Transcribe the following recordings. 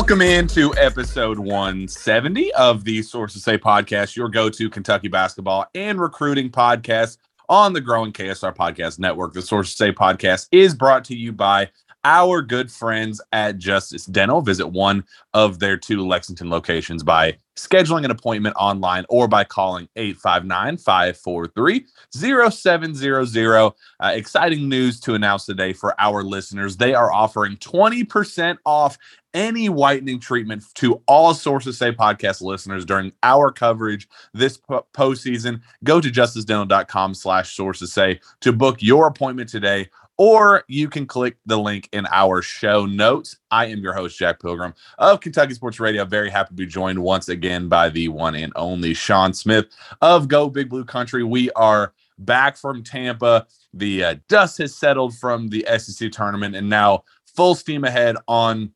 Welcome into episode 170 of the Sources Say podcast, your go to Kentucky basketball and recruiting podcast on the growing KSR Podcast Network. The Sources Say podcast is brought to you by our good friends at Justice Dental. Visit one of their two Lexington locations by scheduling an appointment online or by calling 859 543 0700. Uh, Exciting news to announce today for our listeners. They are offering 20% off any whitening treatment to all Sources Say podcast listeners during our coverage this po- postseason. Go to justicedental.com slash sources say to book your appointment today, or you can click the link in our show notes. I am your host, Jack Pilgrim of Kentucky Sports Radio. Very happy to be joined once again by the one and only Shawn Smith of Go Big Blue Country. We are back from Tampa. The uh, dust has settled from the SEC tournament, and now full steam ahead on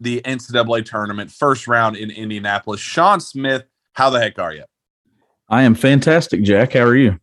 the NCAA tournament, first round in Indianapolis. Shawn Smith, how the heck are you? I am fantastic, Jack. How are you?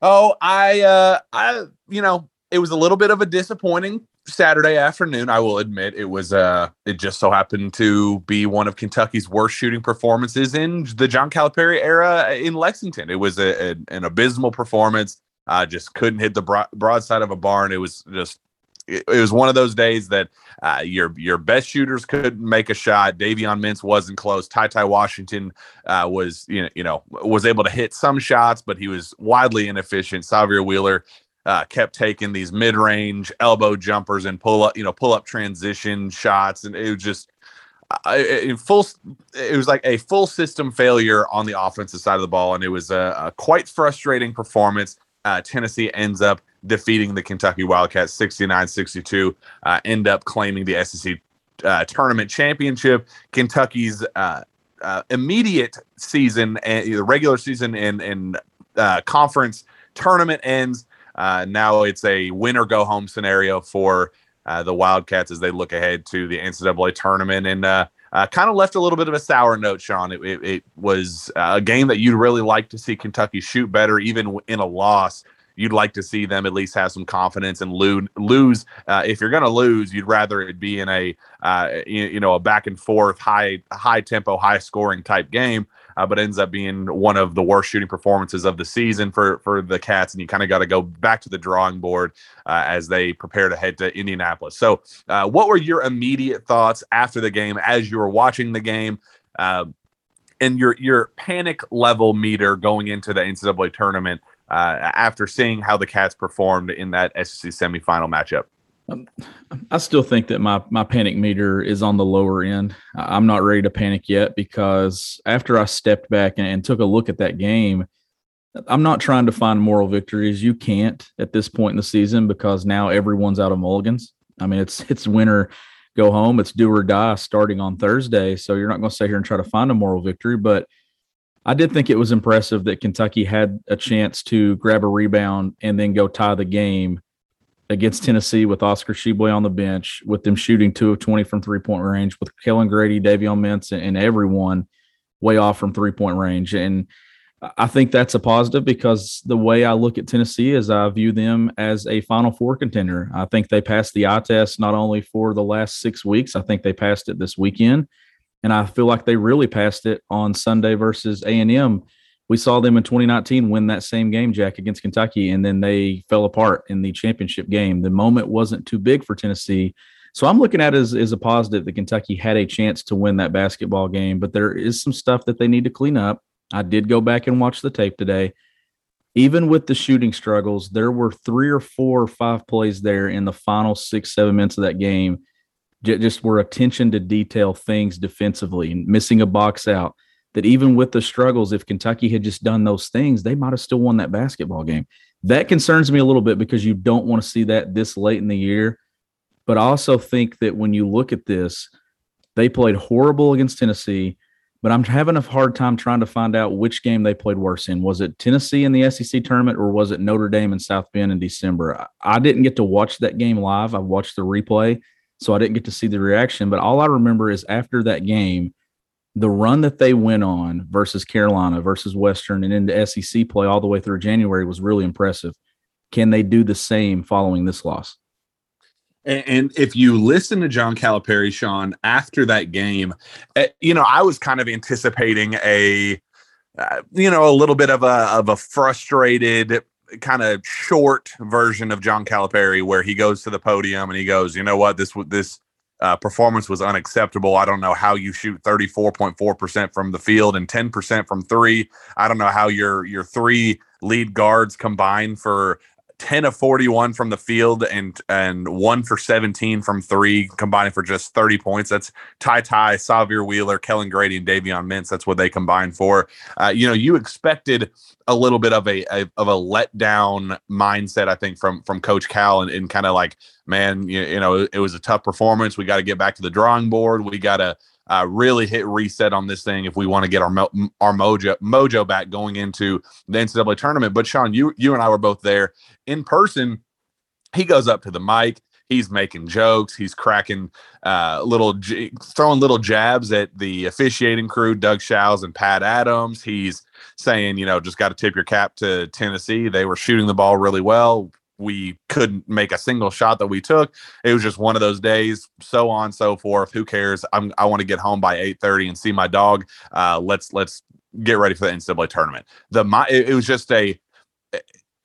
Oh, I, uh, I, you know, it was a little bit of a disappointing Saturday afternoon. I will admit it was, uh, it just so happened to be one of Kentucky's worst shooting performances in the John Calipari era in Lexington. It was a, a- an abysmal performance. I just couldn't hit the bro- broadside of a barn. It was just, it, it was one of those days that uh, your your best shooters couldn't make a shot. Davion Mintz wasn't close. Ty Ty Washington uh, was you know you know was able to hit some shots, but he was widely inefficient. Sahvir Wheeler uh, kept taking these mid range elbow jumpers and pull up you know pull up transition shots, and it was just. uh, in full, it was like a full system failure on the offensive side of the ball, and it was a, a quite frustrating performance. Uh, Tennessee ends up defeating the Kentucky Wildcats 69 62, uh, end up claiming the SEC uh, tournament championship. Kentucky's uh, uh, immediate season, and the regular season and, and uh, conference tournament ends. Uh, now it's a win or go home scenario for uh, the Wildcats as they look ahead to the NCAA tournament. And uh, uh, kind of left a little bit of a sour note, Shawn. It, it, it was uh, a game that you'd really like to see Kentucky shoot better, even in a loss. You'd like to see them at least have some confidence and lose. Uh, if you're going to lose, you'd rather it be in a you, you know a back and forth, high high tempo, high scoring type game. Uh, but ends up being one of the worst shooting performances of the season for for the Cats, and you kind of got to go back to the drawing board uh, as they prepare to head to Indianapolis. So, uh, what were your immediate thoughts after the game as you were watching the game? Uh, and your your panic level meter going into the NCAA tournament uh, after seeing how the Cats performed in that SEC semifinal matchup. Um, I still think that my my panic meter is on the lower end. I'm not ready to panic yet because after I stepped back and, and took a look at that game, I'm not trying to find moral victories. You can't at this point in the season because now everyone's out of mulligans. I mean, it's it's winter, go home. It's do or die starting on Thursday. So you're not going to sit here and try to find a moral victory. But I did think it was impressive that Kentucky had a chance to grab a rebound and then go tie the game against Tennessee with Oscar Tshiebwe on the bench, with them shooting two of 20 from three point range, with Kellan Grady, Davion Mintz, and, everyone way off from three point range. And I think that's a positive because the way I look at Tennessee is I view them as a Final Four contender. I think they passed the eye test not only for the last six weeks, I think they passed it this weekend. And I feel like they really passed it on Sunday versus A&M we saw them in 2019 win that same game, Jack, against Kentucky, and then they fell apart in the championship game. The moment wasn't too big for Tennessee. So I'm looking at it as, as a positive that Kentucky had a chance to win that basketball game, but there is some stuff that they need to clean up. I did go back and watch the tape today. Even with the shooting struggles, there were three or four or five plays there in the final six, seven minutes of that game. Just were attention to detail things defensively and missing a box out. That even with the struggles, if Kentucky had just done those things, they might have still won that basketball game. That concerns me a little bit because you don't want to see that this late in the year. But I also think that when you look at this, they played horrible against Tennessee but I'm having a hard time trying to find out which game they played worse in. Was it Tennessee in the SEC tournament or was it Notre Dame and South Bend in December? I didn't get to watch that game live. I watched the replay, so I didn't get to see the reaction. But all I remember is after that game, the run that they went on versus Carolina versus Western and into SEC play all the way through January was really impressive. Can they do the same following this loss? And if you listen to John Calipari, Shawn, after that game, eh, you know, I was kind of anticipating a, uh, you know, a little bit of a of a frustrated kind of short version of John Calipari, where he goes to the podium and he goes, you know what, this this uh, performance was unacceptable. I don't know how you shoot 34.4% from the field and 10% from three. I don't know how your your three lead guards combine for 10 of 41 from the field and and one for 17 from three, combining for just 30 points. That's Ty Ty, Sahvir Wheeler, Kellan Grady, and Davion Mintz. That's what they combined for. Uh, you know, you expected a little bit of a, a, of a letdown mindset, I think, from from Coach Cal, and, and kind of like, man, you, you know, it was a tough performance. We got to get back to the drawing board. We got to uh, really hit reset on this thing if we want to get our mo- our mojo mojo back going into the NCAA tournament. But Shawn, you you and I were both there in person. He goes up to the mic. He's making jokes. He's cracking uh, little, j- throwing little jabs at the officiating crew, Doug Shows and Pat Adams. He's saying, you know, just got to tip your cap to Tennessee. They were shooting the ball really well we couldn't make a single shot that we took. It was just one of those days, so on so forth. Who cares? I'm, I want to get home by 8:30 and see my dog. Uh, let's let's get ready for the NCAA tournament. The my it, it was just a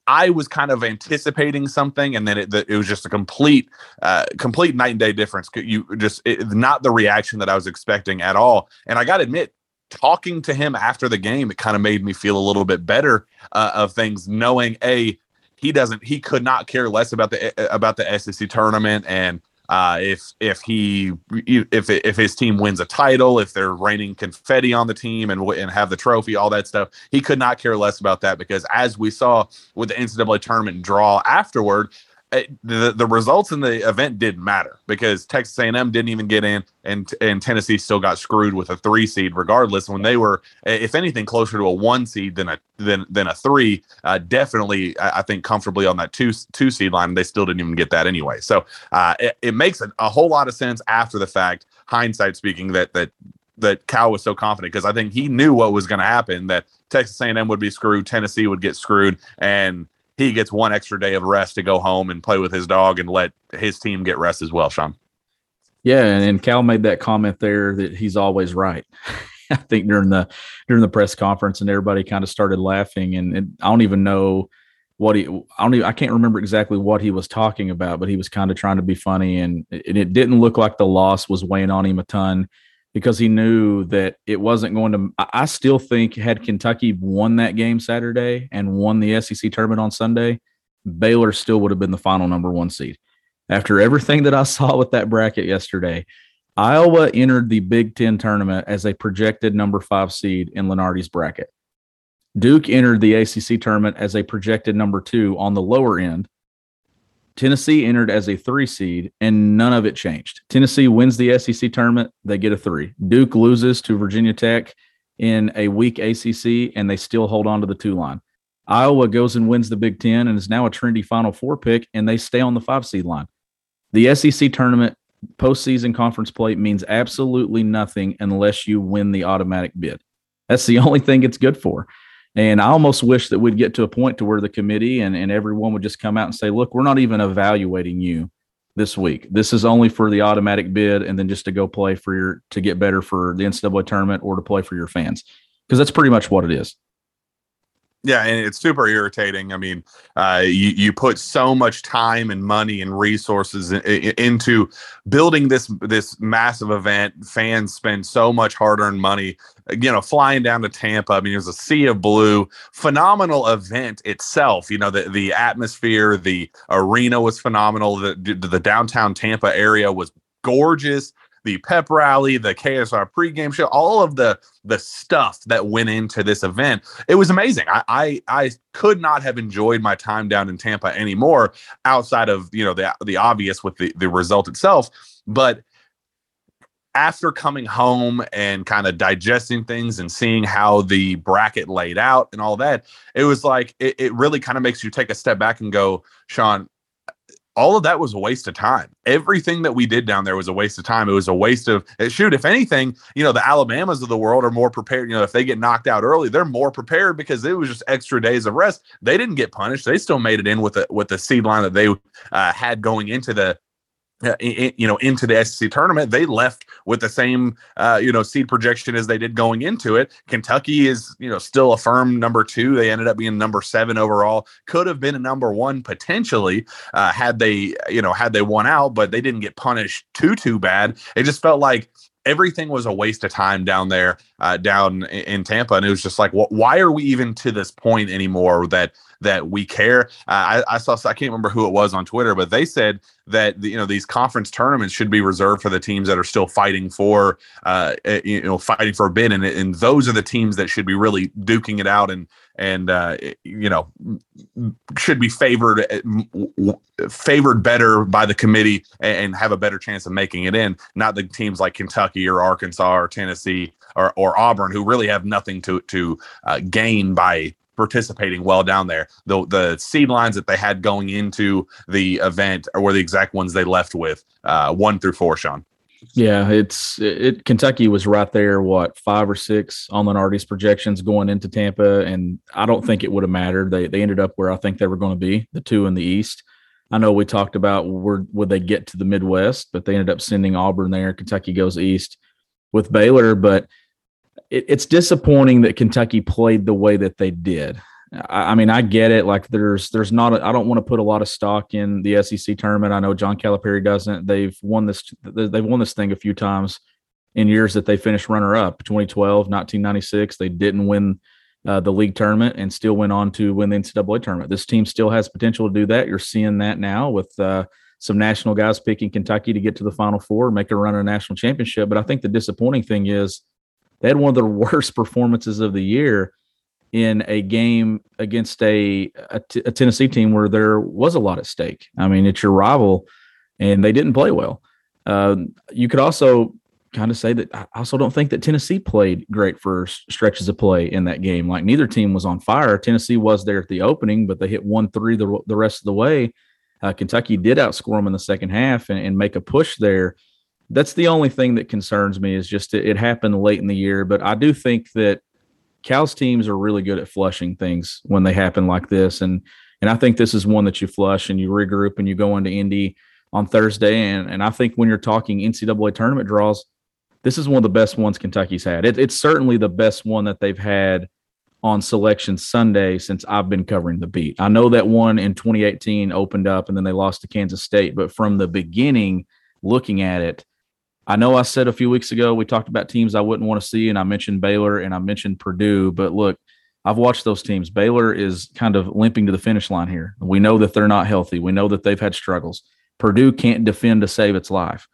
I was kind of anticipating something, and then it, it was just a complete, uh, complete night and day difference. You just it, not the reaction that I was expecting at all. And I got to admit, talking to him after the game, it kind of made me feel a little bit better uh, of things, knowing a he doesn't he could not care less about the eh, about the SEC tournament. And uh, if if he if if his team wins a title, if they're raining confetti on the team and and have the trophy, all that stuff, he could not care less about that because as we saw with the NCAA tournament draw afterward, the the results in the event didn't matter because Texas A&M didn't even get in, and and Tennessee still got screwed with a three seed regardless. When they were, if anything, closer to a one seed than a than than a three, uh, definitely I think comfortably on that two two seed line. And they still didn't even get that anyway. So uh, it, it makes a, a whole lot of sense after the fact, hindsight speaking, that that that Cal was so confident because I think he knew what was going to happen that Texas A&M would be screwed, Tennessee would get screwed, and he gets one extra day of rest to go home and play with his dog and let his team get rest as well, Shawn. Yeah, and, and Cal made that comment there that he's always right. I think during the during the press conference, and everybody kind of started laughing, and, and I don't even know what he I don't even I can't remember exactly what he was talking about, but he was kind of trying to be funny, and, and it didn't look like the loss was weighing on him a ton because he knew that it wasn't going to. I still think had Kentucky won that game Saturday and won the SEC tournament on Sunday, Baylor still would have been the final number one seed. After everything that I saw with that bracket yesterday, Iowa entered the Big Ten tournament as a projected number five seed in Lunardi's bracket. Duke entered the ACC tournament as a projected number two on the lower end, Tennessee entered as a three seed, and none of it changed. Tennessee wins the SEC tournament, they get a three. Duke loses to Virginia Tech in a weak ACC, and they still hold on to the two line. Iowa goes and wins the Big Ten and is now a trendy Final Four pick, and they stay on the five seed line. The SEC tournament postseason conference play means absolutely nothing unless you win the automatic bid. That's the only thing it's good for. And I almost wish that we'd get to a point to where the committee and, and everyone would just come out and say, look, we're not even evaluating you this week. This is only for the automatic bid and then just to go play for your to get better for the NCAA tournament or to play for your fans. Because that's pretty much what it is. Yeah, and it's super irritating. I mean, uh, you you put so much time and money and resources in, in, into building this this massive event. Fans spend so much hard earned money. You know, flying down to Tampa. I mean, it was a sea of blue. Phenomenal event itself. You know, the the atmosphere, the arena was phenomenal. The the downtown Tampa area was gorgeous the pep rally, the KSR pregame show, all of the the stuff that went into this event. It was amazing. I, I I, could not have enjoyed my time down in Tampa anymore outside of you know the the obvious with the the result itself. But after coming home and kind of digesting things and seeing how the bracket laid out and all that, it was like it, it really kind of makes you take a step back and go, Shawn, all of that was a waste of time. Everything that we did down there was a waste of time. It was a waste of shoot. If anything, you know, the Alabamas of the world are more prepared. You know, if they get knocked out early, they're more prepared because it was just extra days of rest. They didn't get punished. They still made it in with a with the seed line that they uh, had going into the uh, you know into the SEC tournament, they left with the same uh, you know seed projection as they did going into it. Kentucky is you know still a firm number two. They ended up being number seven overall. Could have been a number one potentially uh, had they you know had they won out, but they didn't get punished too too bad. It just felt like everything was a waste of time down there, uh, down in, Tampa, and it was just like, well, why are we even to this point anymore that that we care? Uh, I, I, saw, I can't remember who it was on Twitter, but they said that you know these conference tournaments should be reserved for the teams that are still fighting for, uh, eh, you know, fighting for a bid, and and those are the teams that should be really duking it out and and uh, you know should be favored eh, favored better by the committee and have a better chance of making it in. Not the teams like Kentucky or Arkansas or Tennessee or, or Auburn who really have nothing to to uh, gain by participating well down there. The the seed lines that they had going into the event were the exact ones they left with, uh, one through four. Shawn. Yeah, it's it. Kentucky was right there. What five or six on Lunardi's projections going into Tampa, and I don't think it would have mattered. They they ended up where I think they were going to be, the two in the East. I know we talked about where would they get to the Midwest, but they ended up sending Auburn there. Kentucky goes East with Baylor, but it, it's disappointing that Kentucky played the way that they did. I, I mean, I get it. Like, there's there's not. I don't want to put a lot of stock in the SEC tournament. I know John Calipari doesn't. They've won this. They've won this thing a few times in years that they finished runner up. 2012, 1996, they didn't win uh, the league tournament and still went on to win the NCAA tournament. This team still has potential to do that. You're seeing that now with uh, some national guys picking Kentucky to get to the Final Four, make a run at a national championship. But I think the disappointing thing is they had one of their worst performances of the year in a game against a, a, t- a Tennessee team where there was a lot at stake. I mean, it's your rival, and they didn't play well. Uh, you could also kind of say that I also don't think that Tennessee played great for stretches of play in that game. Like neither team was on fire. Tennessee was there at the opening, but they hit one three the, the rest of the way. Uh, Kentucky did outscore them in the second half and, and make a push there that's the only thing that concerns me is just it, it happened late in the year. But I do think that Cal's teams are really good at flushing things when they happen like this, and and I think this is one that you flush and you regroup and you go into Indy on Thursday. And and I think when you're talking NCAA tournament draws, this is one of the best ones Kentucky's had. It, it's certainly the best one that they've had on selection Sunday since I've been covering the beat. I know that one in 2018 opened up and then they lost to Kansas State, but from the beginning, looking at it, I know I said a few weeks ago we talked about teams I wouldn't want to see, and I mentioned Baylor and I mentioned Purdue. But look, I've watched those teams. Baylor is kind of limping to the finish line here. We know that they're not healthy. We know that they've had struggles. Purdue can't defend to save its life.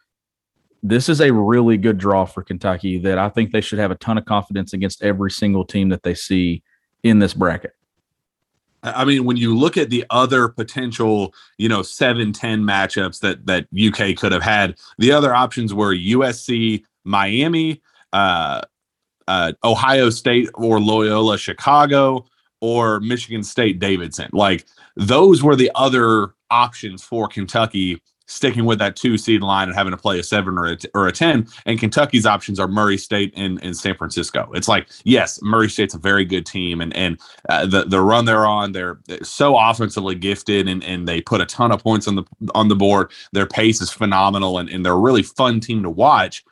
This is a really good draw for Kentucky that I think they should have a ton of confidence against every single team that they see in this bracket. I mean, when you look at the other potential, you know, 7 10 matchups that that UK could have had, the other options were USC, Miami, uh, uh, Ohio State or Loyola Chicago, or Michigan State Davidson. Like those were the other options for Kentucky sticking with that two seed line and having to play a seven or a, or a 10. And Kentucky's options are Murray State and, and San Francisco. It's like, yes, Murray State's a very good team. And, and uh, the, the run they're on, they're, they're so offensively gifted and, and they put a ton of points on the, on the board. Their pace is phenomenal and, and they're a really fun team to watch.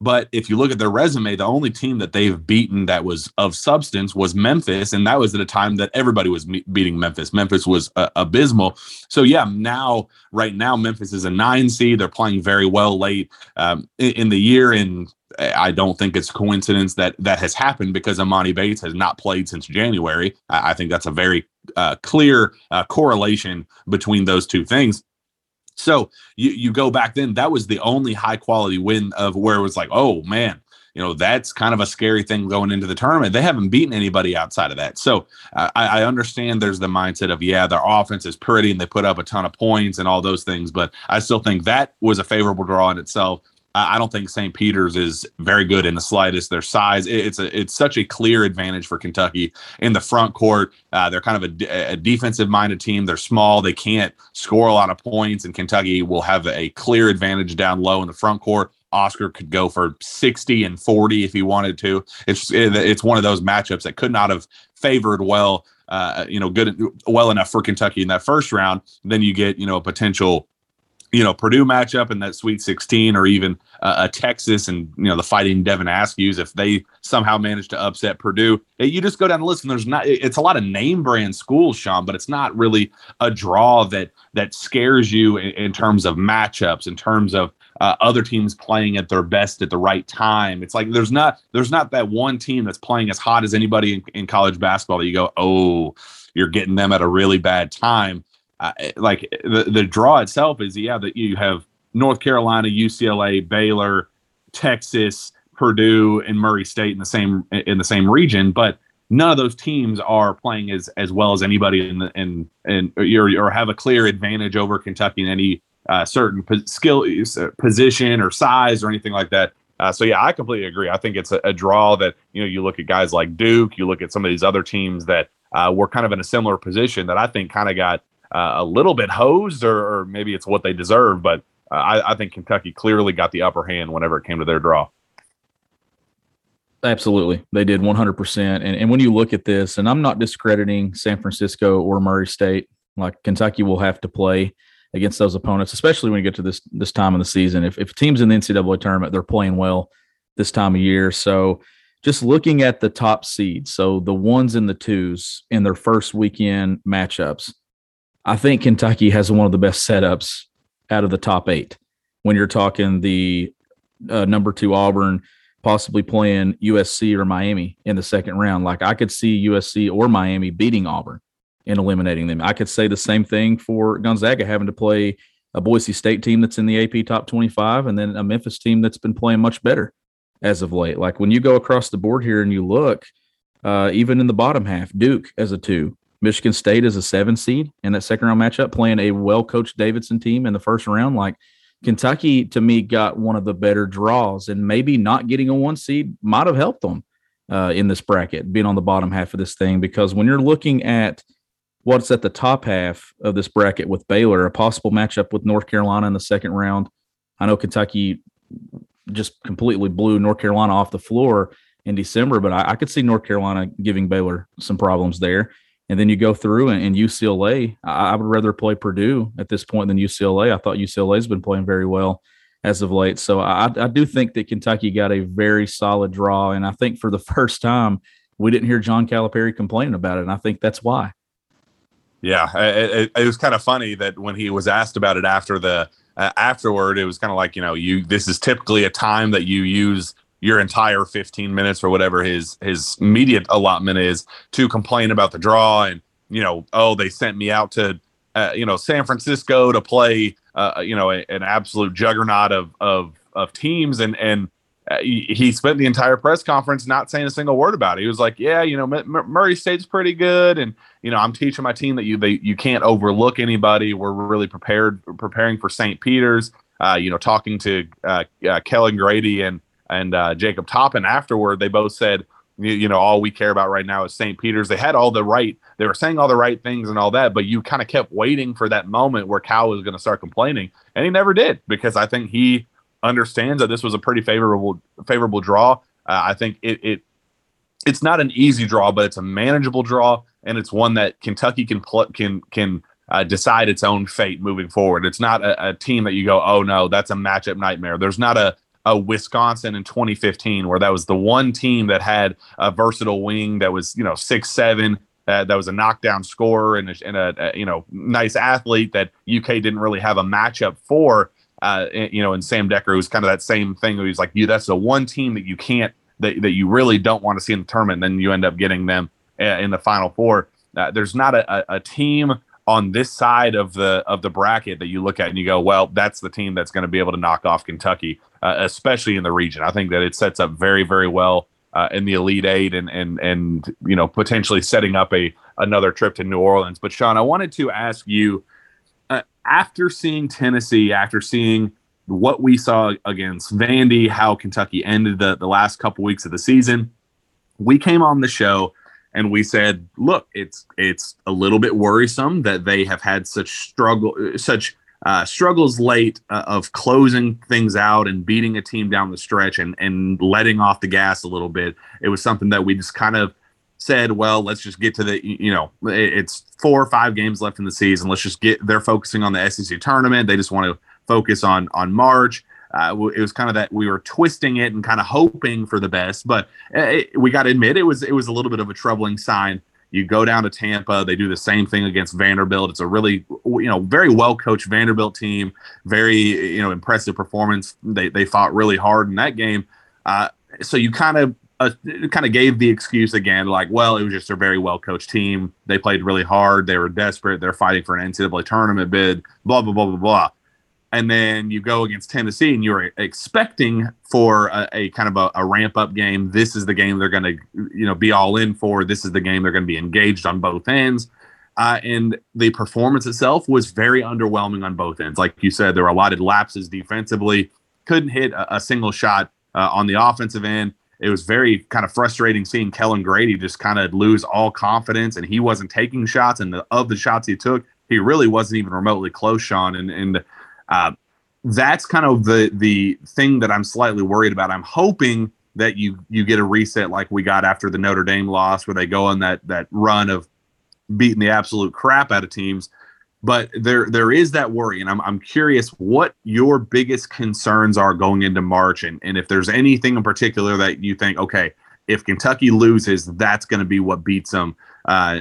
But if you look at their resume, the only team that they've beaten that was of substance was Memphis, and that was at a time that everybody was me- beating Memphis. Memphis was uh, abysmal. So yeah, now right now Memphis is a nine seed. They're playing very well late um, in, in the year, and I don't think it's coincidence that that has happened because Emoni Bates has not played since January. I, I think that's a very uh, clear uh, correlation between those two things. So you you go back then, that was the only high quality win of where it was like, oh man, you know that's kind of a scary thing going into the tournament. They haven't beaten anybody outside of that. So I, I understand there's the mindset of yeah, their offense is pretty and they put up a ton of points and all those things, but I still think that was a favorable draw in itself. I don't think St. Peter's is very good in the slightest. Their size, it's a it's such a clear advantage for Kentucky in the front court. Uh, they're kind of a, a defensive minded team. They're small. They can't score a lot of points, and Kentucky will have a clear advantage down low in the front court. Oscar could go for 60 and 40 if he wanted to. It's it's one of those matchups that could not have favored well, uh, you know, good well enough for Kentucky in that first round. Then you get you know a potential you know Purdue matchup in that Sweet 16, or even uh, a Texas and you know the Fighting Devin Askews if they somehow manage to upset Purdue. You just go down the list and there's not. It's a lot of name brand schools, Shawn, but it's not really a draw that that scares you in, in terms of matchups, in terms of uh, other teams playing at their best at the right time. It's like there's not there's not that one team that's playing as hot as anybody in, in college basketball that you go, oh, you're getting them at a really bad time uh, like the the draw itself is yeah that you have North Carolina, UCLA, Baylor, Texas, Purdue, and Murray State in the same in the same region, but none of those teams are playing as as well as anybody in the in and or, or have a clear advantage over Kentucky in any uh, certain po- skill uh, position or size or anything like that. Uh, so yeah, I completely agree. I think it's a, a, draw that you know you look at guys like Duke, you look at some of these other teams that uh, were kind of in a similar position that I think kind of got uh, a little bit hosed, or, or, maybe it's what they deserve. But uh, I, I, think Kentucky clearly got the upper hand whenever it came to their draw. Absolutely, they did 100%. And, and when you look at this, and I'm not discrediting San Francisco or Murray State, like Kentucky will have to play against those opponents, especially when you get to this this time of the season. If if teams in the NCAA tournament they're playing well this time of year, so just looking at the top seeds, so the ones and the twos in their first weekend matchups, I think Kentucky has one of the best setups out of the top eight. When you're talking the uh, number two Auburn possibly playing USC or Miami in the second round, like I could see USC or Miami beating Auburn and eliminating them. I could say the same thing for Gonzaga having to play a Boise State team that's in the AP top 25 and then a Memphis team that's been playing much better as of late. Like when you go across the board here and you look, uh, even in the bottom half, Duke as a two, Michigan State is a seven seed in that second round matchup, playing a well coached Davidson team in the first round. Like Kentucky, to me, got one of the better draws, and maybe not getting a one seed might have helped them uh, in this bracket, being on the bottom half of this thing. Because when you're looking at what's at the top half of this bracket with Baylor, a possible matchup with North Carolina in the second round, I know Kentucky just completely blew North Carolina off the floor in December, but I, I could see North Carolina giving Baylor some problems there. And then you go through and, and UCLA. I, I, would rather play Purdue at this point than UCLA. I thought UCLA has been playing very well as of late. So I, I do think that Kentucky got a very solid draw. And I think for the first time, we didn't hear John Calipari complaining about it. And I think that's why. Yeah, it, it, was kind of funny that when he was asked about it after the uh, afterward, it was kind of like you know you this is typically a time that you use your entire 15 minutes or whatever his his immediate allotment is to complain about the draw and you know oh they sent me out to uh, you know San Francisco to play uh, you know a, an absolute juggernaut of of of teams and and uh, he, spent the entire press conference not saying a single word about it. He was like, "Yeah, you know, M- Murray State's pretty good, and you know, I'm teaching my team that you they, you can't overlook anybody. We're really prepared preparing for St. Peter's. Uh, you know, talking to uh, uh, Kellan Grady and and uh, Jacob Toppin afterward, they both said, you, you, know, all we care about right now is St. Peter's. They had all the right, they were saying all the right things and all that, but you kind of kept waiting for that moment where Cal was going to start complaining, and he never did because I think he understands that this was a pretty favorable favorable draw. Uh, I think it it it's not an easy draw, but it's a manageable draw, and it's one that Kentucky can pl- can can uh, decide its own fate moving forward. It's not a, a, team that you go, oh no, that's a matchup nightmare. There's not a uh, Wisconsin in 2015, where that was the one team that had a versatile wing that was, you know, six seven, uh, that was a knockdown scorer and a, and a, a, you know nice athlete that UK didn't really have a matchup for. Uh, you know, and Sam Dekker was kind of that same thing. He was like, you, that's the one team that you can't that, that you really don't want to see in the tournament. And then you end up getting them uh, in the final four. Uh, there's not a, a, a team on this side of the of the bracket that you look at and you go, well, that's the team that's going to be able to knock off Kentucky, uh, especially in the region. I think that it sets up very very well uh, in the Elite Eight and and and you know potentially setting up a another trip to New Orleans. But Shawn, I wanted to ask you uh, after seeing Tennessee, after seeing what we saw against Vandy, how Kentucky ended the the last couple weeks of the season, we came on the show and we said, look, it's it's a little bit worrisome that they have had such struggle, such uh, struggles late uh, of closing things out and beating a team down the stretch and and letting off the gas a little bit. It was something that we just kind of said, well, let's just get to the, you know, it's four or five games left in the season. Let's just get. They're focusing on the SEC tournament. They just want to focus on on March uh, it was kind of that we were twisting it and kind of hoping for the best, but uh, it, we got to admit it was it was a little bit of a troubling sign. You go down to Tampa, they do the same thing against Vanderbilt. It's a really you know very well coached Vanderbilt team, very you know impressive performance. They they fought really hard in that game. Uh, so you kind of uh, kind of gave the excuse again, like, well, it was just a very well coached team. They played really hard. They were desperate. They're fighting for an NCAA tournament bid. Blah blah blah blah blah and then you go against Tennessee and you're expecting for a, a kind of a, a, ramp up game. This is the game they're going to, you know, be all in for. This is the game they're going to be engaged on both ends. Uh, and the performance itself was very underwhelming on both ends. Like you said, there were a lot of lapses defensively. Couldn't hit a, a single shot uh, on the offensive end. It was very kind of frustrating seeing Kellan Grady just kind of lose all confidence, and he wasn't taking shots. And the, of the shots he took, he really wasn't even remotely close, Shawn. And and uh, that's kind of the the thing that I'm slightly worried about. I'm hoping that you you get a reset like we got after the Notre Dame loss, where they go on that that run of beating the absolute crap out of teams. But there there is that worry, and I'm I'm curious what your biggest concerns are going into March, and and if there's anything in particular that you think, okay, if Kentucky loses, that's going to be what beats them. Uh,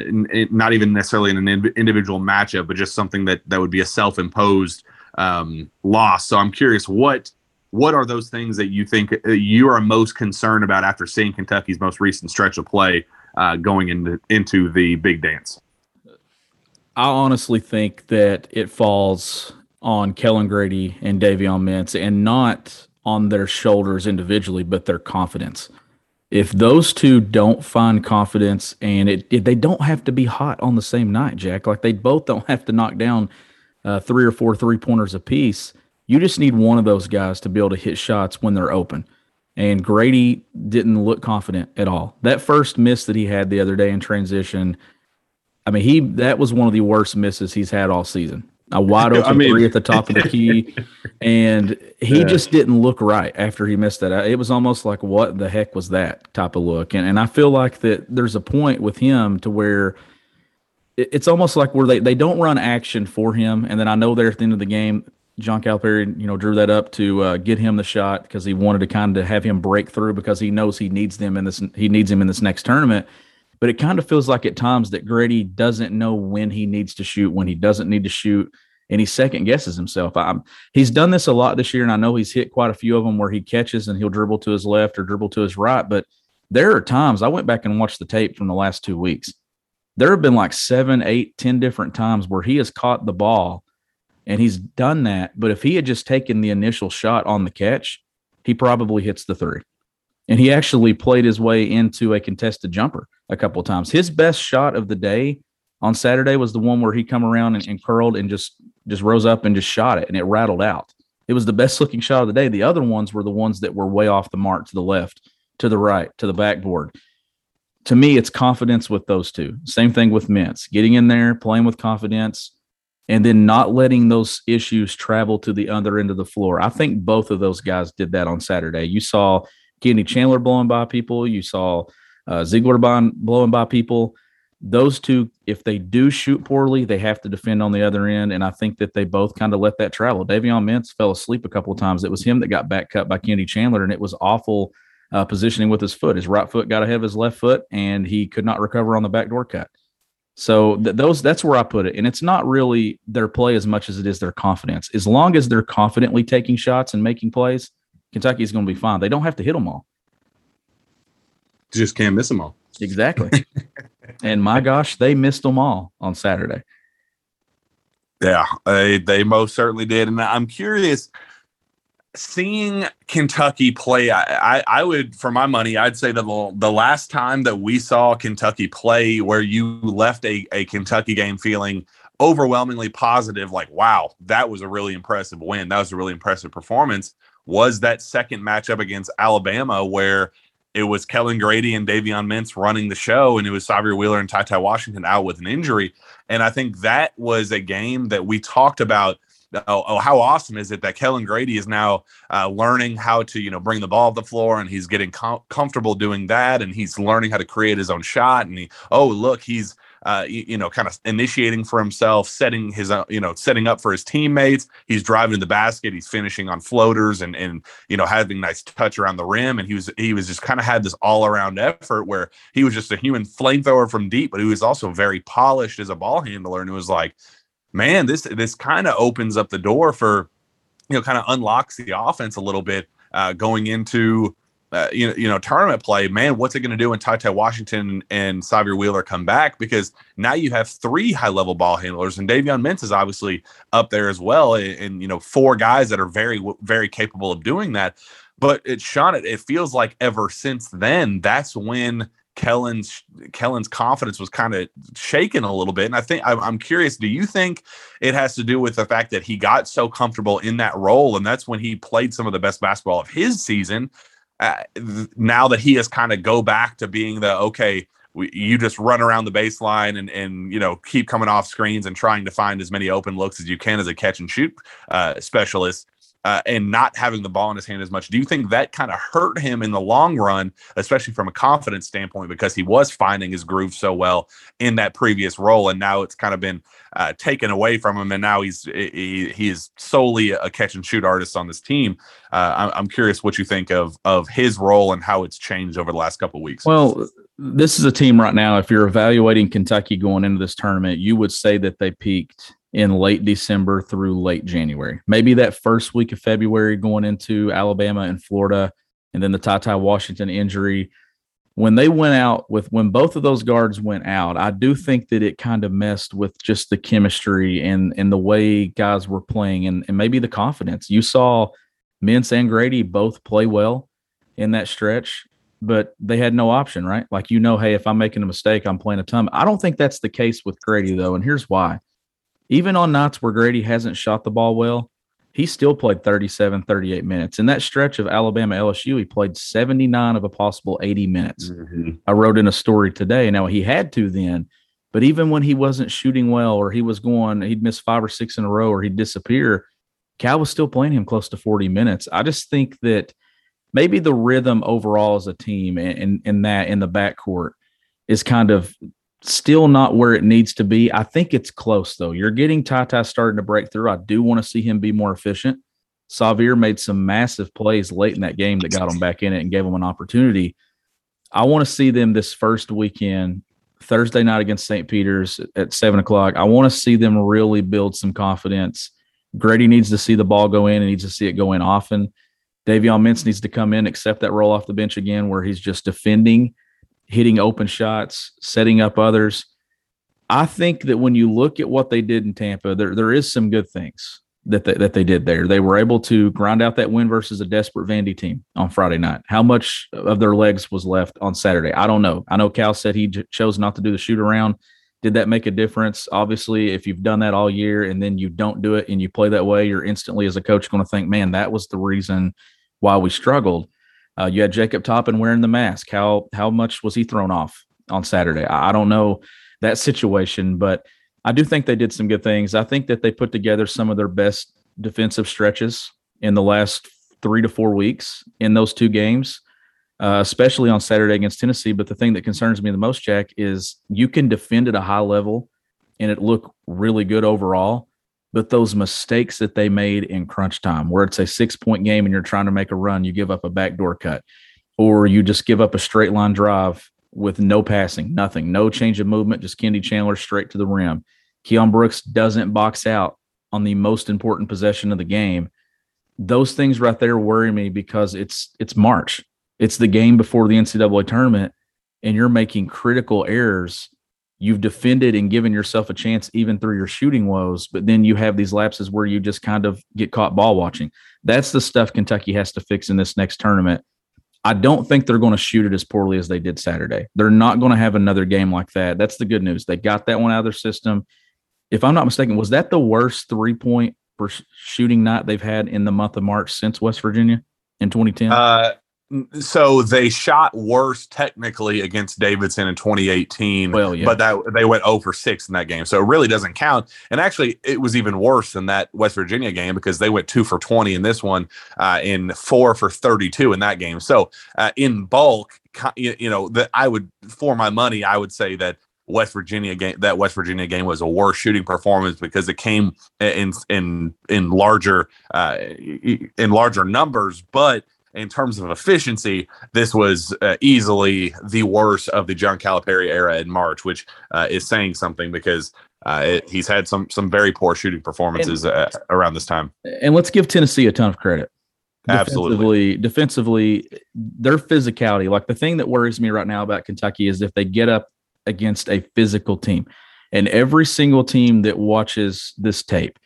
not even necessarily in an individual matchup, but just something that that would be a self-imposed um, loss. So I'm curious what what are those things that you think uh, you are most concerned about after seeing Kentucky's most recent stretch of play uh, going into into the big dance? I honestly think that it falls on Kellan Grady and Davion Mintz, and not on their shoulders individually, but their confidence. If those two don't find confidence, and it, it, they don't have to be hot on the same night, Jack, like they both don't have to knock down uh, three or four three pointers apiece. You just need one of those guys to be able to hit shots when they're open. And Grady didn't look confident at all. That first miss that he had the other day in transition, I mean, he that was one of the worst misses he's had all season. A wide open I mean, three at the top of the key, and he yeah. just didn't look right after he missed that. It was almost like, "What the heck was that?" type of look. And and I feel like that there's a point with him to where it's almost like where they, they don't run action for him. And then I know there at the end of the game, John Calipari, you know, drew that up to uh, get him the shot because he wanted to kind of have him break through because he knows he needs them in this he needs him in this next tournament. But it kind of feels like at times that Grady doesn't know when he needs to shoot, when he doesn't need to shoot, and he second guesses himself. I'm, he's done this a lot this year, and I know he's hit quite a few of them where he catches and he'll dribble to his left or dribble to his right. But there are times I went back and watched the tape from the last two weeks there have been like seven, eight, ten different times where he has caught the ball and he's done that. But if he had just taken the initial shot on the catch, he probably hits the three. And he actually played his way into a contested jumper a couple of times. His best shot of the day on Saturday was the one where he come around and, and curled and just just rose up and just shot it and it rattled out. It was the best looking shot of the day. The other ones were the ones that were way off the mark to the left, to the right, to the backboard to me, it's confidence with those two. Same thing with Mintz, getting in there, playing with confidence, and then not letting those issues travel to the other end of the floor. I think both of those guys did that on Saturday. You saw Kenny Chandler blowing by people. You saw uh, Zeigler blowing by people. those two, if they do shoot poorly, they have to defend on the other end. And I think that they both kind of let that travel. Davion Mintz fell asleep a couple of times. It was him that got back cut by Kennedy Chandler, and it was awful uh, positioning with his foot. His right foot got ahead of his left foot, and he could not recover on the backdoor cut. So th- those that's where I put it, and it's not really their play as much as it is their confidence. As long as they're confidently taking shots and making plays, Kentucky is going to be fine. They don't have to hit them all. Just can't miss them all. Exactly. and my gosh, they missed them all on Saturday. Yeah, they they most certainly did, and I'm curious seeing Kentucky play, I, I, I, would, for my money, I'd say that the, the last time that we saw Kentucky play, where you left a, a Kentucky game feeling overwhelmingly positive, like, wow, that was a really impressive win. That was a really impressive performance, was that second matchup against Alabama, where it was Kellan Grady and Davion Mintz running the show, and it was Sahvir Wheeler and Ty Ty Washington out with an injury. And I think that was a game that we talked about oh, oh, how awesome is it that Kellan Grady is now uh, learning how to, you know, bring the ball to the floor and he's getting com- comfortable doing that and he's learning how to create his own shot. And he, oh, look, he's, uh, you, you, know, kind of initiating for himself, setting his, you know, setting up for his teammates. He's driving to the basket. He's finishing on floaters and, and, you know, having nice touch around the rim. And he was, he was just kind of had this all around effort where he was just a human flamethrower from deep, but he was also very polished as a ball handler. And it was like, man, this this kind of opens up the door for you know kind of unlocks the offense a little bit uh, going into uh, you know you know tournament play. Man, what's it going to do when Ty Ty Washington and Sahvir Wheeler come back? Because now you have three high level ball handlers, and Davion Mintz is obviously up there as well, and, and you know four guys that are very very capable of doing that. But it, Shawn, it, it feels like ever since then, that's when Kellan's Kellan's confidence was kind of shaken a little bit, and I think I'm curious. Do you think it has to do with the fact that he got so comfortable in that role, and that's when he played some of the best basketball of his season? Uh, now that he has kind of go back to being the okay, we, you just run around the baseline and and you know keep coming off screens and trying to find as many open looks as you can as a catch and shoot uh, specialist uh, and not having the ball in his hand as much. Do you think that kind of hurt him in the long run, especially from a confidence standpoint, because he was finding his groove so well in that previous role, and now it's kind of been uh, taken away from him, and now he's he, he is solely a catch and shoot artist on this team. Uh, I'm, curious what you think of of his role and how it's changed over the last couple weeks. Well, this is a team right now. If you're evaluating Kentucky going into this tournament, you would say that they peaked in late December through late January. Maybe that first week of February going into Alabama and Florida, and then the Ty Ty Washington injury. When they went out with when both of those guards went out, I do think that it kind of messed with just the chemistry and and the way guys were playing and, and maybe the confidence. You saw Mintz and Grady both play well in that stretch, but they had no option, right? Like you know, hey, if I'm making a mistake, I'm playing a ton. I don't think that's the case with Grady though, and here's why even on nights where Grady hasn't shot the ball well, he still played 37, 38 minutes. In that stretch of Alabama LSU, he played 79 of a possible 80 minutes. Mm-hmm. I wrote in a story today. Now he had to then, but even when he wasn't shooting well or he was going, he'd miss five or six in a row or he'd disappear, Cal was still playing him close to 40 minutes. I just think that maybe the rhythm overall as a team and, and, and that in the backcourt is kind of still not where it needs to be. I think it's close though. You're getting Ty starting to break through. I do want to see him be more efficient. Sahvir made some massive plays late in that game that got him back in it and gave him an opportunity. I want to see them this first weekend, Thursday night against St. Peter's at seven o'clock. I want to see them really build some confidence. Grady needs to see the ball go in and needs to see it go in often. Davion Mintz needs to come in, accept that role off the bench again, where he's just defending hitting open shots, setting up others. I think that when you look at what they did in Tampa, there there is some good things that they, that they did there. They were able to grind out that win versus a desperate Vandy team on Friday night. How much of their legs was left on Saturday? I don't know. I know Cal said he j- chose not to do the shoot around. Did that make a difference? Obviously, if you've done that all year and then you don't do it and you play that way, you're instantly as a coach going to think, man, that was the reason why we struggled. Uh, you had Jacob Toppin wearing the mask. How how much was he thrown off on Saturday? I, I don't know that situation, but I do think they did some good things. I think that they put together some of their best defensive stretches in the last three to four weeks in those two games. uh, especially on Saturday against Tennessee. But the thing that concerns me the most, Jack, is you can defend at a high level and it looked really good overall. But those mistakes that they made in crunch time, where it's a six point game and you're trying to make a run, you give up a backdoor cut, or you just give up a straight line drive with no passing, nothing, no change of movement, just Kennedy Chandler straight to the rim. Keion Brooks doesn't box out on the most important possession of the game. Those things right there worry me because it's it's March. It's the game before the NCAA tournament, and you're making critical errors. You've defended and given yourself a chance even through your shooting woes, but then you have these lapses where you just kind of get caught ball watching. That's the stuff Kentucky has to fix in this next tournament. I don't think they're going to shoot it as poorly as they did Saturday. They're not going to have another game like that. That's the good news. They got that one out of their system. If I'm not mistaken, was that the worst three point shooting night they've had in the month of March since West Virginia in 2010? Uh, so they shot worse technically against Davidson in 2018. Well, yeah. But that they went 0 for 6 in that game. So it really doesn't count. And actually, it was even worse than that West Virginia game because they went 2 for 20 in this one, uh, in 4 for 32 in that game. So uh, in bulk, you, you know, that I would, for my money, I would say that West Virginia game that West Virginia game was a worse shooting performance because it came in in in larger uh, in larger numbers, but in terms of efficiency, this was uh, easily the worst of the John Calipari era in March, which uh, is saying something because uh, it, he's had some some very poor shooting performances and, uh, around this time. And let's give Tennessee a ton of credit. Absolutely, defensively, defensively, their physicality. Like the thing that worries me right now about Kentucky is if they get up against a physical team, and every single team that watches this tape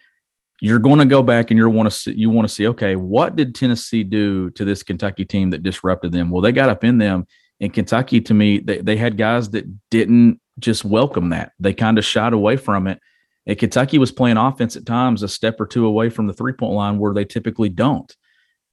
you're going to go back and you want to see, you want to see okay what did Tennessee do to this Kentucky team that disrupted them? Well they got up in them in Kentucky to me they, they had guys that didn't just welcome that. They kind of shied away from it. And Kentucky was playing offense at times a step or two away from the three point line where they typically don't.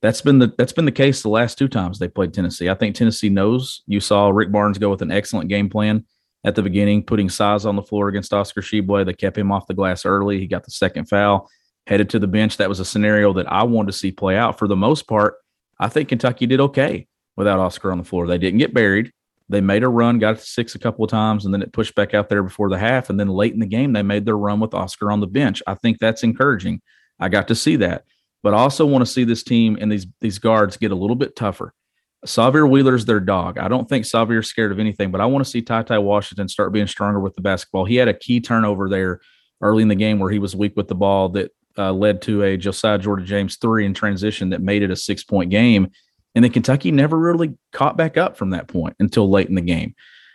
That's been the that's been the case the last two times they played Tennessee. I think Tennessee knows. You saw Rick Barnes go with an excellent game plan at the beginning putting size on the floor against Oscar Tshiebwe they kept him off the glass early. He got the second foul headed to the bench. That was a scenario that I wanted to see play out. For the most part, I think Kentucky did okay without Oscar on the floor. They didn't get buried. They made a run, got to six a couple of times, and then it pushed back out there before the half. And then late in the game, they made their run with Oscar on the bench. I think that's encouraging. I got to see that. But I also want to see this team and these these guards get a little bit tougher. Sahvir Wheeler's their dog. I don't think Sahvir's scared of anything, but I want to see Ty Ty Washington start being stronger with the basketball. He had a key turnover there early in the game where he was weak with the ball that uh, led to a Josiah Jordan James three in transition that made it a six point game. And then Kentucky never really caught back up from that point until late in the game.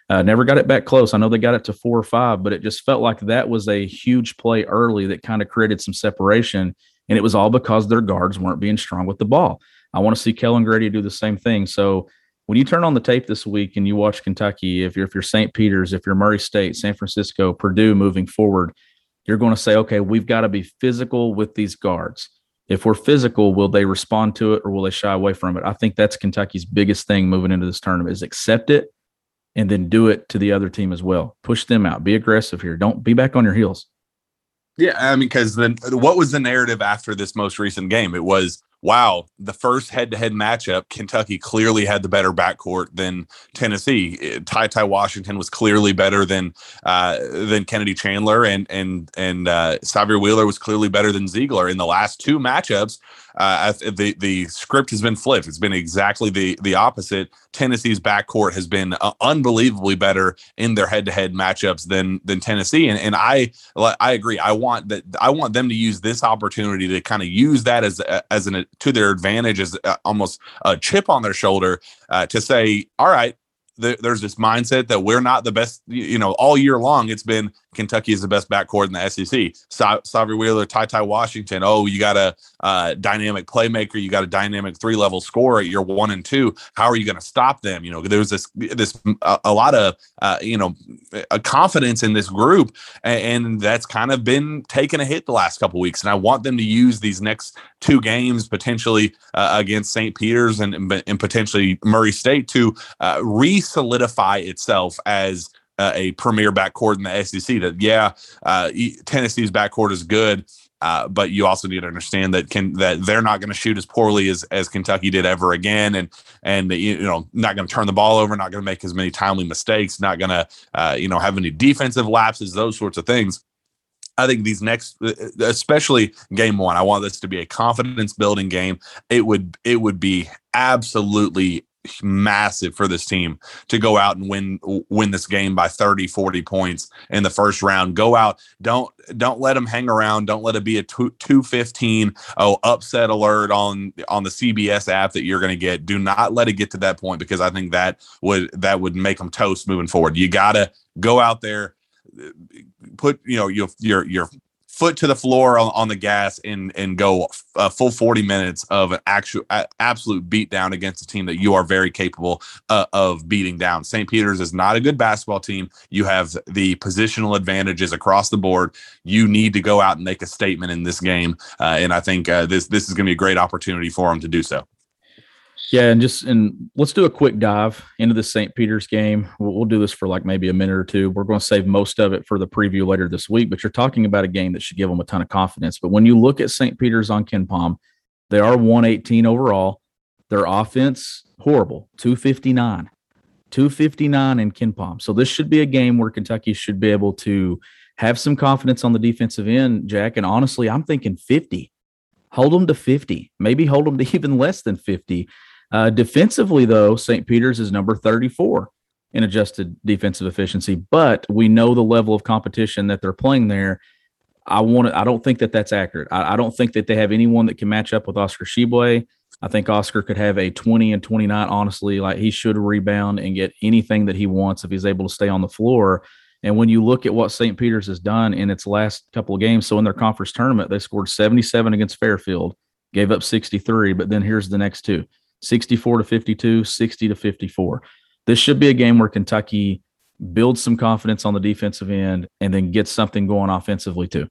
Uh, never got it back close. I know they got it to four or five, but it just felt like that was a huge play early that kind of created some separation. And it was all because their guards weren't being strong with the ball. I want to see Kellan Grady do the same thing. So when you turn on the tape this week and you watch Kentucky, if you're if you're St. Peter's, if you're Murray State, San Francisco, Purdue moving forward, you're going to say, okay, we've got to be physical with these guards. If we're physical, will they respond to it or will they shy away from it? I think that's Kentucky's biggest thing moving into this tournament is accept it and then do it to the other team as well. Push them out. Be aggressive here. Don't be back on your heels. Yeah, I mean, because then what was the narrative after this most recent game? It was wow, the first head-to-head matchup, Kentucky clearly had the better backcourt than Tennessee. Ty Ty Washington was clearly better than uh, than Kennedy Chandler, and and and uh, Sahvir Wheeler was clearly better than Zeigler In the last two matchups, uh, the the script has been flipped. It's been exactly the the opposite. Tennessee's backcourt has been uh, unbelievably better in their head-to-head matchups than than Tennessee, and and I I agree. I want that I want them to use this opportunity to kind of use that as as an to their advantage as uh, almost a chip on their shoulder uh, to say, all right, there's this mindset that we're not the best, you know, all year long. It's been Kentucky is the best backcourt in the SEC. Sa- Sahvir Wheeler, Ty Ty Washington. Oh, you got a uh, dynamic playmaker. You got a dynamic three level scorer. You're one and two. How are you going to stop them? You know, there's this this a, a lot of uh, you know a confidence in this group, and, and that's kind of been taking a hit the last couple weeks. And I want them to use these next two games potentially uh, against St. Peter's and, and potentially Murray State to uh, re solidify itself as uh, a premier backcourt in the SEC. That yeah, uh, Tennessee's backcourt is good, Uh, but you also need to understand that can that they're not going to shoot as poorly as as Kentucky did ever again, and and you know not going to turn the ball over, not going to make as many timely mistakes, not going to uh, you know have any defensive lapses, those sorts of things. I think these next, uh, especially game one, I want this to be a confidence building game. It would it would be absolutely massive for this team to go out and win win this game by 30 40 points in the first round. Go out. Don't don't let them hang around. Don't let it be a 215 oh upset alert on on the cbs app that you're going to get. Do not let it get to that point because i think that would that would make them toast moving forward. You gotta go out there uh, put you know your your your foot to the floor on, on the gas and and go a full 40 minutes of an actual a, absolute beat down against a team that you are very capable uh, of beating down. St. Peter's is not a good basketball team. You have the positional advantages across the board. You need to go out and make a statement in this game, uh, and I think uh, this this is going to be a great opportunity for them to do so. Yeah, and just and let's do a quick dive into the St. Peter's game. We'll, we'll, do this for like maybe a minute or two. We're going to save most of it for the preview later this week. But you're talking about a game that should give them a ton of confidence. But when you look at St. Peter's on KenPom, they are 118 overall. Their offense horrible, 259, 259 in KenPom. So this should be a game where Kentucky should be able to have some confidence on the defensive end, Jack. And honestly, I'm thinking 50. Hold them to 50, maybe hold them to even less than 50 uh, defensively, though, St. Peter's is number 34 in adjusted defensive efficiency, but we know the level of competition that they're playing there. I want to, I don't think that that's accurate. I, I, don't think that they have anyone that can match up with Oscar Tshiebwe. I think Oscar could have a 20 and 29. Honestly, like he should rebound and get anything that he wants if he's able to stay on the floor. And when you look at what St. Peter's has done in its last couple of games, so in their conference tournament, they scored 77 against Fairfield, gave up 63, but then here's the next two 64 to 52, 60 to 54. This should be a game where Kentucky builds some confidence on the defensive end and then gets something going offensively too.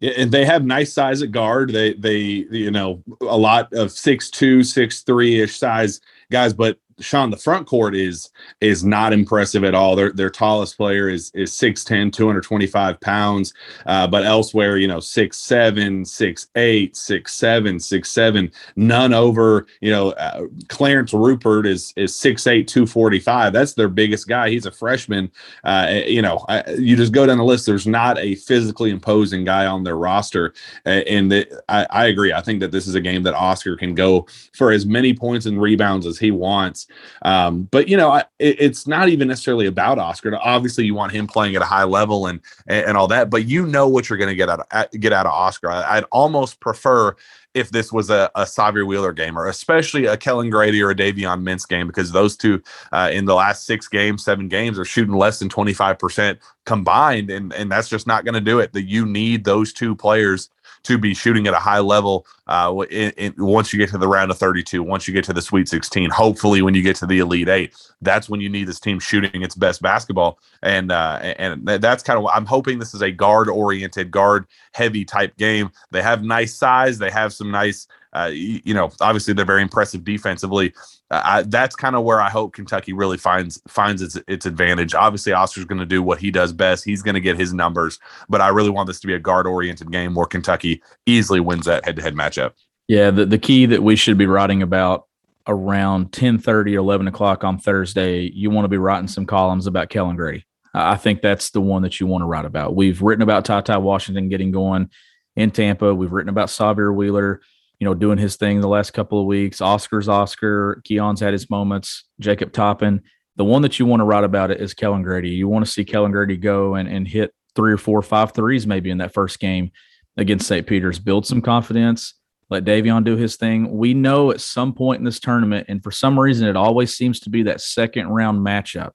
And they have nice size at guard. They they you know a lot of six two, six three ish size guys, but Shawn, the front court is is not impressive at all. Their their tallest player is is 6'10, 225 pounds. Uh, but elsewhere, you know, 6'7, 6'8, 6'7, 6'7, none over, you know, uh, Clarence Rupert is is 6'8, 245. That's their biggest guy. He's a freshman. Uh, you know, I, you just go down the list. There's not a physically imposing guy on their roster. and the, I, I agree. I think that this is a game that Oscar can go for as many points and rebounds as he wants. Um, but you know, I, it, it's not even necessarily about Oscar. Obviously, you want him playing at a high level and and, and all that, but you know what you're going to get out of get out of Oscar. I, would almost prefer if this was a, a Sahvir Wheeler game, or especially a Kellan Grady or a Davion Mintz game, because those two uh, in the last six games, seven games, are shooting less than 25% combined. And, and that's just not going to do it. That you need those two players to be shooting at a high level uh, in, in, once you get to the round of 32, once you get to the Sweet 16. Hopefully, when you get to the Elite Eight, that's when you need this team shooting its best basketball. And uh, and that's kind of what I'm hoping. This is a guard oriented, guard heavy type game. They have nice size. They have some nice uh, you, you, know, obviously they're very impressive defensively. Uh, I, that's kind of where I hope Kentucky really finds finds its its advantage. Obviously, Oscar's going to do what he does best. He's going to get his numbers, but I really want this to be a guard oriented game where Kentucky easily wins that head to head matchup. Yeah, the, the key that we should be writing about around 10 30 or 11 o'clock on Thursday, you want to be writing some columns about Kellan Grady. I think that's the one that you want to write about. We've written about Ty Washington getting going in Tampa. We've written about Sahvir Wheeler you know, doing his thing the last couple of weeks. Oscar's Oscar. Keion's had his moments. Jacob Toppin. The one that you want to write about it is Kellan Grady. You want to see Kellan Grady go and, and hit three or four, five threes maybe in that first game against St. Peter's. Build some confidence. Let Davion do his thing. We know at some point in this tournament, and for some reason, it always seems to be that second round matchup.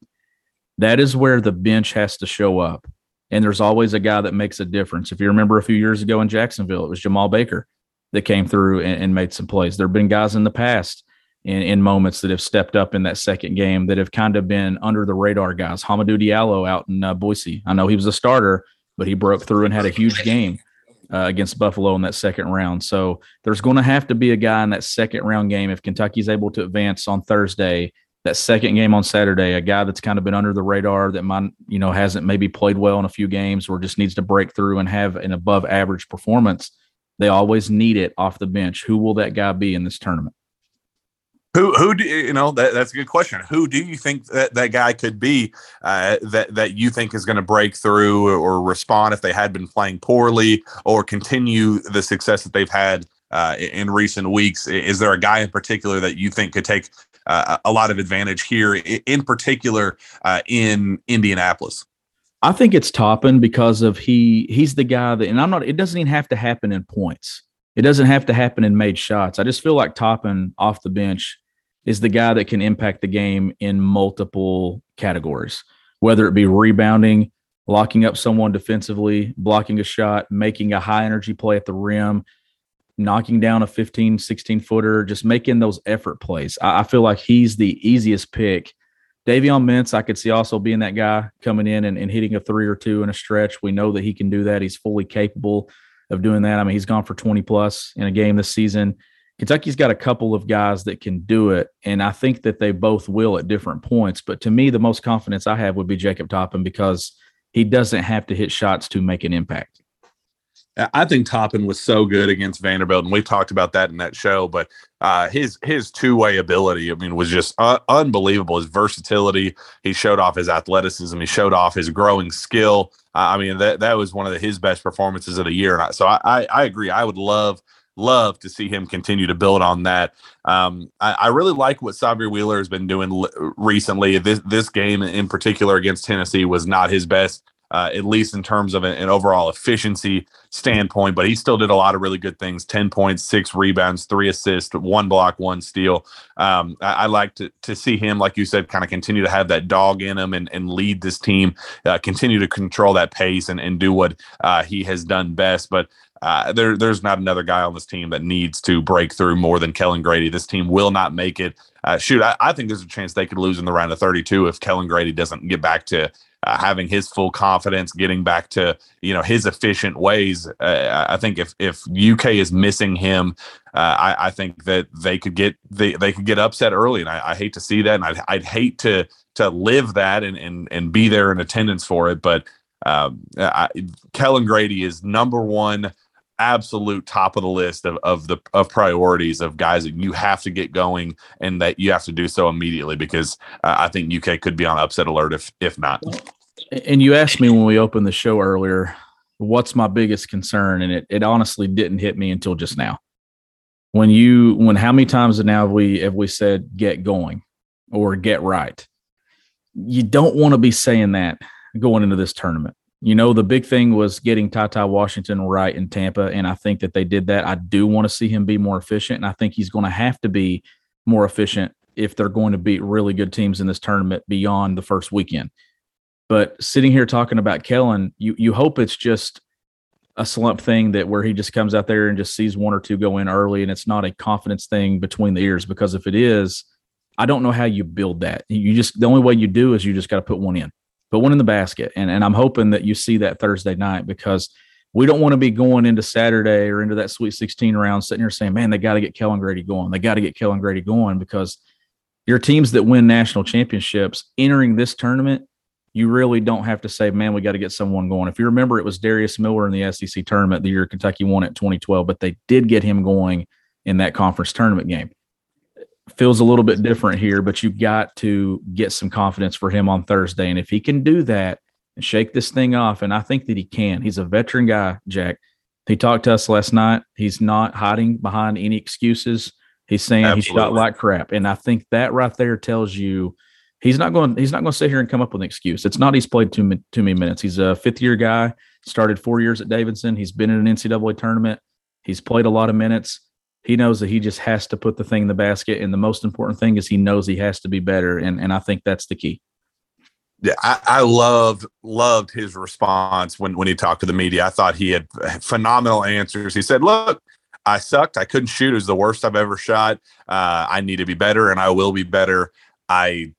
That is where the bench has to show up. And there's always a guy that makes a difference. If you remember a few years ago in Jacksonville, it was Jemarl Baker that came through and, and made some plays. There have been guys in the past in, in moments that have stepped up in that second game that have kind of been under the radar guys. Hamidou Diallo out in uh, Boise. I know he was a starter, but he broke through and had a huge game uh, against Buffalo in that second round. So there's going to have to be a guy in that second round game if Kentucky's able to advance on Thursday that second game on Saturday, a guy that's kind of been under the radar that might, you know, hasn't maybe played well in a few games or just needs to break through and have an above average performance. They always need it off the bench. Who will that guy be in this tournament? Who who do you know that that's a good question. Who do you think that that guy could be uh, that that you think is going to break through or respond if they had been playing poorly or continue the success that they've had uh, in recent weeks? Is there a guy in particular that you think could take uh, a lot of advantage here, in particular uh, in Indianapolis? I think it's Toppin because of he he's the guy that, and I'm not. It doesn't even have to happen in points. It doesn't have to happen in made shots. I just feel like Toppin off the bench is the guy that can impact the game in multiple categories, whether it be rebounding, locking up someone defensively, blocking a shot, making a high energy play at the rim, knocking down a 15, 16 footer, just making those effort plays. I, I feel like he's the easiest pick. Davion Mintz, I could see also being that guy coming in and, and hitting a three or two in a stretch. We know that he can do that. He's fully capable of doing that. I mean, he's gone for 20 plus in a game this season. Kentucky's got a couple of guys that can do it, and I think that they both will at different points. But to me, the most confidence I have would be Jacob Toppin because he doesn't have to hit shots to make an impact. I think Toppin was so good against Vanderbilt, and we talked about that in that show. But uh, his his two way ability, I mean, was just uh, unbelievable. His versatility, he showed off his athleticism, he showed off his growing skill. Uh, I mean, that that was one of the, his best performances of the year. So I, I, I agree. I would love love to see him continue to build on that. Um, I, I, really like what Sahvir Wheeler has been doing l- recently. This this game in particular against Tennessee was not his best uh, at least in terms of an, an, overall efficiency standpoint. But he still did a lot of really good things 10 points, six rebounds, three assists, one block, one steal. Um, I, I, like to, to see him, like you said, kind of continue to have that dog in him and, and lead this team, uh, continue to control that pace and, and do what uh, he has done best. But uh, there, there's not another guy on this team that needs to break through more than Kellan Grady. This team will not make it. Uh, shoot, I, I, think there's a chance they could lose in the round of 32 if Kellan Grady doesn't get back to uh, having his full confidence, getting back to you know his efficient ways. Uh, I think if if UK is missing him, uh, I, I, think that they could get they, they could get upset early, and I, I hate to see that, and I'd, I'd, hate to to live that and and and be there in attendance for it. But um, I, Kellan Grady is number one absolute top of the list of, of the of priorities of guys that you have to get going and that you have to do so immediately because uh, I think UK could be on upset alert if if not. And you asked me when we opened the show earlier, what's my biggest concern, and it it honestly didn't hit me until just now. When you when how many times now have we have we said get going or get right? You don't want to be saying that going into this tournament you know, the big thing was getting Ty Washington right in Tampa, and I think that they did that. I do want to see him be more efficient, and I think he's going to have to be more efficient if they're going to beat really good teams in this tournament beyond the first weekend. But sitting here talking about Kellan, you you hope it's just a slump thing that where he just comes out there and just sees one or two go in early, and it's not a confidence thing between the ears. Because if it is, I don't know how you build that. You just the only way you do is you just got to put one in but one in the basket. And, and I'm hoping that you see that Thursday night because we don't want to be going into Saturday or into that Sweet 16 round sitting here saying, man, they got to get Kellan Grady going. They got to get Kellan Grady going because your teams that win national championships entering this tournament, you really don't have to say, man, we got to get someone going. If you remember, it was Darius Miller in the SEC tournament the year Kentucky won it 2012, but they did get him going in that conference tournament game feels a little bit different here, but you've got to get some confidence for him on Thursday. And if he can do that and shake this thing off, and I think that he can, he's a veteran guy, Jack. He talked to us last night. He's not hiding behind any excuses. He's saying Absolutely. he shot like crap. And I think that right there tells you he's not going he's not going to sit here and come up with an excuse. It's not he's played too, too many minutes. He's a fifth year guy, started four years at Davidson. He's been in an NCAA tournament. He's played a lot of minutes he knows that he just has to put the thing in the basket. And the most important thing is he knows he has to be better. And, and I think that's the key. Yeah, I, I loved loved his response when when he talked to the media. I thought he had phenomenal answers. He said, "Look, I sucked. I couldn't shoot. It was the worst I've ever shot. Uh, I need to be better, and I will be better. I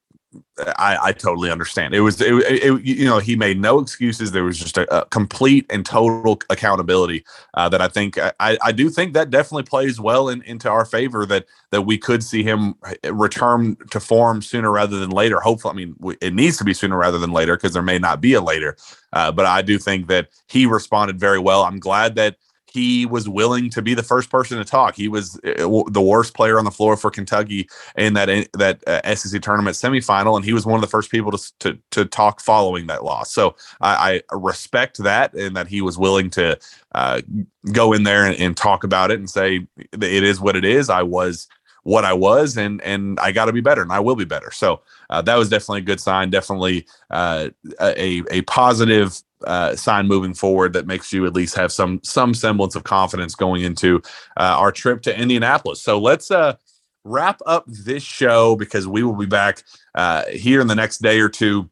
I, I totally understand. It was, it, it, you know, he made no excuses. There was just a, a complete and total accountability uh, that I think I, I do think that definitely plays well in, into our favor. That that we could see him return to form sooner rather than later. Hopefully, I mean, it needs to be sooner rather than later because there may not be a later. Uh, but I do think that he responded very well. I'm glad that he was willing to be the first person to talk. He was uh, the worst player on the floor for Kentucky in that that uh, SEC tournament semifinal, and he was one of the first people to to, to talk following that loss. So I, I, respect that, and that he was willing to uh, go in there and, and talk about it and say it is what it is. I was what I was, and and I got to be better, and I will be better. So uh, that was definitely a good sign. Definitely uh, a a positive uh, sign moving forward that makes you at least have some some semblance of confidence going into uh, our trip to Indianapolis. So let's uh, wrap up this show because we will be back uh, here in the next day or two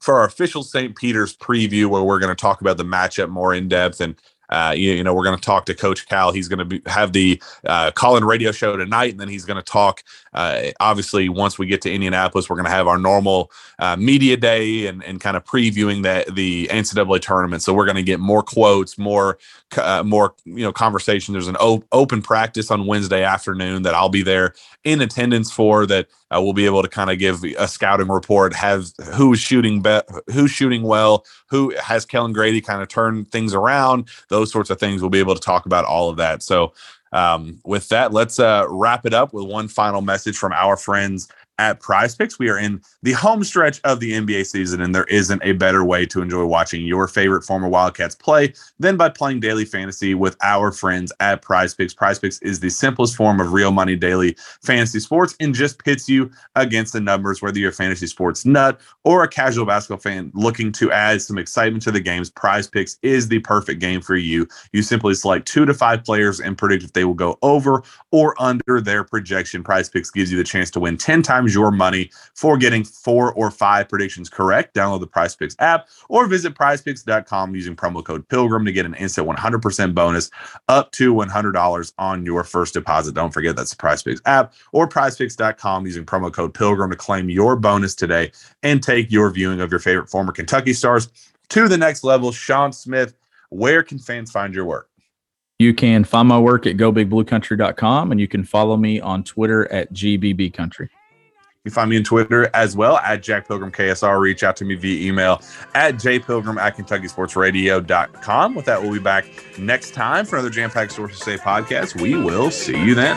for our official St. Peter's preview, where we're going to talk about the matchup more in depth and uh, you, you, know, we're going to talk to Coach Cal. He's going to have the uh, call-in radio show tonight, and then he's going to talk. Uh, obviously, once we get to Indianapolis, we're going to have our normal uh, media day and, and kind of previewing that the NCAA tournament. So we're going to get more quotes, more uh, more you know conversation. There's an op- open practice on Wednesday afternoon that I'll be there in attendance for. That uh, we'll be able to kind of give a scouting report, have who's shooting be- who's shooting well, who has Kellan Grady kind of turn things around, those sorts of things. We'll be able to talk about all of that. So um, with that, let's uh, wrap it up with one final message from our friends at Prize Picks. We are in the home stretch of the NBA season, and there isn't a better way to enjoy watching your favorite former Wildcats play than by playing daily fantasy with our friends at Prize Picks. Prize Picks is the simplest form of real money daily fantasy sports and just pits you against the numbers, whether you're a fantasy sports nut or a casual basketball fan looking to add some excitement to the games. Prize Picks is the perfect game for you. You simply select two to five players and predict if they will go over or under their projection. Prize Picks gives you the chance to win 10 times times your money for getting four or five predictions correct. Download the Prize Picks app or visit prizepicks.com using promo code Pilgrim to get an instant 100% bonus up to $100 on your first deposit. Don't forget that's the Prize Picks app or prizepicks.com using promo code Pilgrim to claim your bonus today and take your viewing of your favorite former Kentucky stars to the next level. Shawn Smith, where can fans find your work? You can find my work at gobigbluecountry.com and you can follow me on Twitter at gbbcountry. You find me on Twitter as well at Jack Pilgrim KSR. Reach out to me via email at jpilgrim at KentuckySportsRadio.com. With that, we'll be back next time for another Jam Packed Sources Say podcast. We will see you then.